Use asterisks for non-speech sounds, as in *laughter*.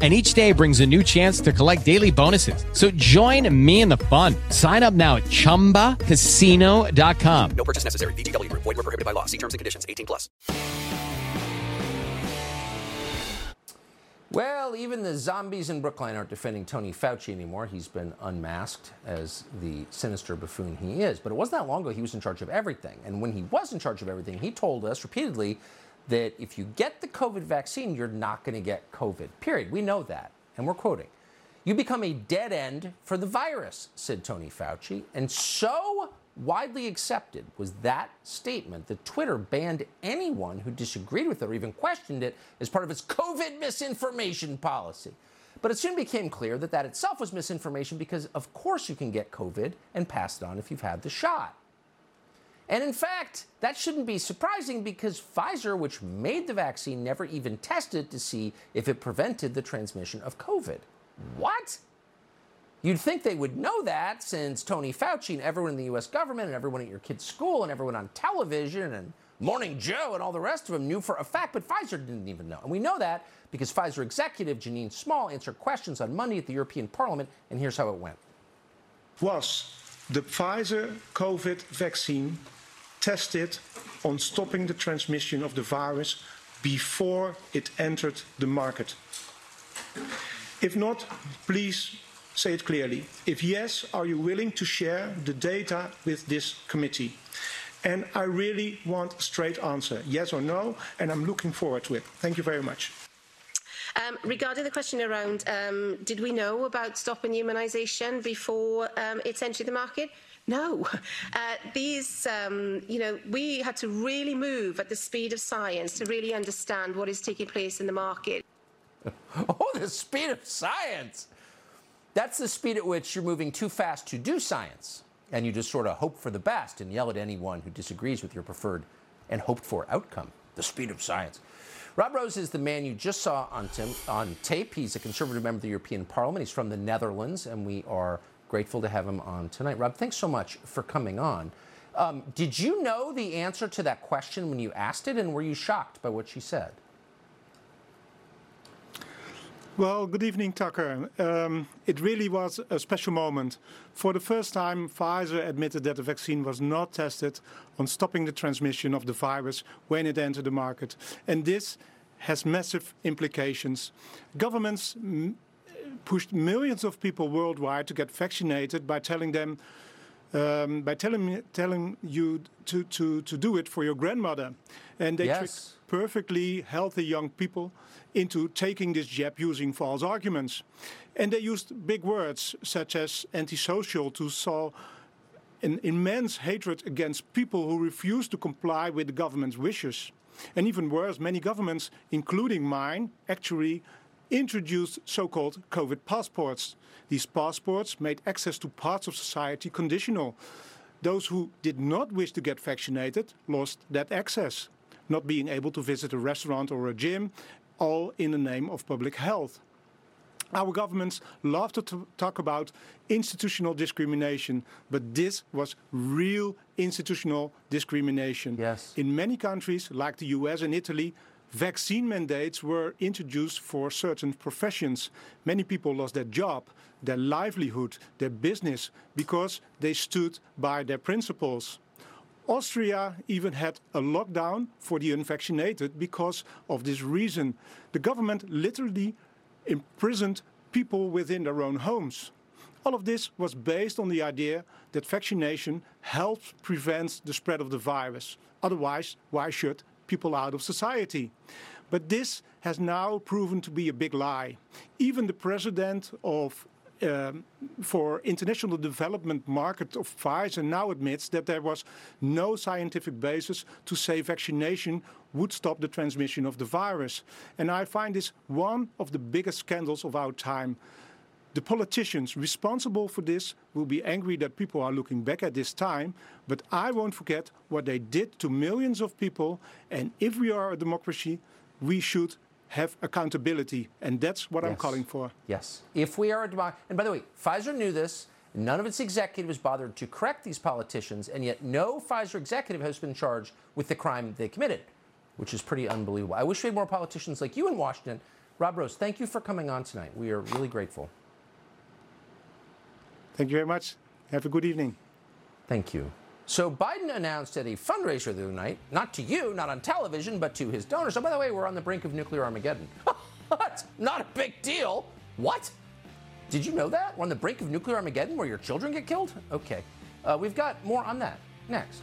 And each day brings a new chance to collect daily bonuses. So join me in the fun. Sign up now at chumbacasino.com. No purchase necessary. VGW Group. Void were prohibited by law. See terms and conditions. 18 plus. Well, even the zombies in Brookline aren't defending Tony Fauci anymore. He's been unmasked as the sinister buffoon he is. But it wasn't that long ago he was in charge of everything. And when he was in charge of everything, he told us repeatedly that if you get the COVID vaccine, you're not going to get COVID. Period. We know that. And we're quoting. You become a dead end for the virus, said Tony Fauci. And so widely accepted was that statement that Twitter banned anyone who disagreed with it or even questioned it as part of its COVID misinformation policy. But it soon became clear that that itself was misinformation because, of course, you can get COVID and pass it on if you've had the shot. And in fact, that shouldn't be surprising because Pfizer, which made the vaccine, never even tested to see if it prevented the transmission of COVID. What? You'd think they would know that since Tony Fauci and everyone in the US government and everyone at your kid's school and everyone on television and Morning Joe and all the rest of them knew for a fact, but Pfizer didn't even know. And we know that because Pfizer executive Janine Small answered questions on Monday at the European Parliament, and here's how it went. Was the Pfizer COVID vaccine tested on stopping the transmission of the virus before it entered the market? If not, please say it clearly. If yes, are you willing to share the data with this committee? And I really want a straight answer, yes or no, and I'm looking forward to it. Thank you very much. Um, regarding the question around um, did we know about stopping immunisation before um, it's entered the market? No. *laughs* Uh, these, um, you know, we had to really move at the speed of science to really understand what is taking place in the market. *laughs* oh, the speed of science! That's the speed at which you're moving too fast to do science. And you just sort of hope for the best and yell at anyone who disagrees with your preferred and hoped for outcome. The speed of science. Rob Roos is the man you just saw on, on tape. He's a conservative member of the European Parliament. He's from the Netherlands, and we are grateful to have him on tonight. Rob, thanks so much for coming on. Um, did you know the answer to that question when you asked it, and were you shocked by what she said? Well, good evening, Tucker. Um, it really was a special moment. For the first time, Pfizer admitted that the vaccine was not tested on stopping the transmission of the virus when it entered the market. And this has massive implications. Governments m- pushed millions of people worldwide to get vaccinated by telling them um, by telling telling you to, to, to do it for your grandmother, and they Yes. tricked perfectly healthy young people into taking this jab using false arguments, and they used big words such as antisocial to saw an immense hatred against people who refuse to comply with the government's wishes. And even worse, many governments, including mine, actually introduced so called COVID passports. These passports made access to parts of society conditional. Those who did not wish to get vaccinated lost that access, not being able to visit a restaurant or a gym, all in the name of public health. Our governments love to talk about institutional discrimination, but this was real institutional discrimination. Yes. In many countries, like the US and Italy, vaccine mandates were introduced for certain professions. Many people lost their job, their livelihood, their business because they stood by their principles. Austria even had a lockdown for the unvaccinated because of this reason. The government literally imprisoned people within their own homes. All of this was based on the idea that vaccination helps prevent the spread of the virus. Otherwise, why should people out of society? But this has now proven to be a big lie. Even the president of um, for international development market of Pfizer now admits that there was no scientific basis to say vaccination would stop the transmission of the virus. And I find this one of the biggest scandals of our time. The politicians responsible for this will be angry that people are looking back at this time, but I won't forget what they did to millions of people. And if we are a democracy, we should have accountability. And that's what I'm calling for. Yes. If we are a democracy, and by the way, Pfizer knew this. None of its executives bothered to correct these politicians, and yet no Pfizer executive has been charged with the crime they committed, which is pretty unbelievable. I wish we had more politicians like you in Washington. Rob Roos, thank you for coming on tonight. We are really grateful. Thank you very much. Have a good evening. Thank you. So Biden announced at a fundraiser the other night, not to you, not on television, but to his donors. Oh, by the way, we're on the brink of nuclear Armageddon. *laughs* What? Not a big deal. What? Did you know that? We're on the brink of nuclear Armageddon where your children get killed? Okay. Uh, we've got more on that next.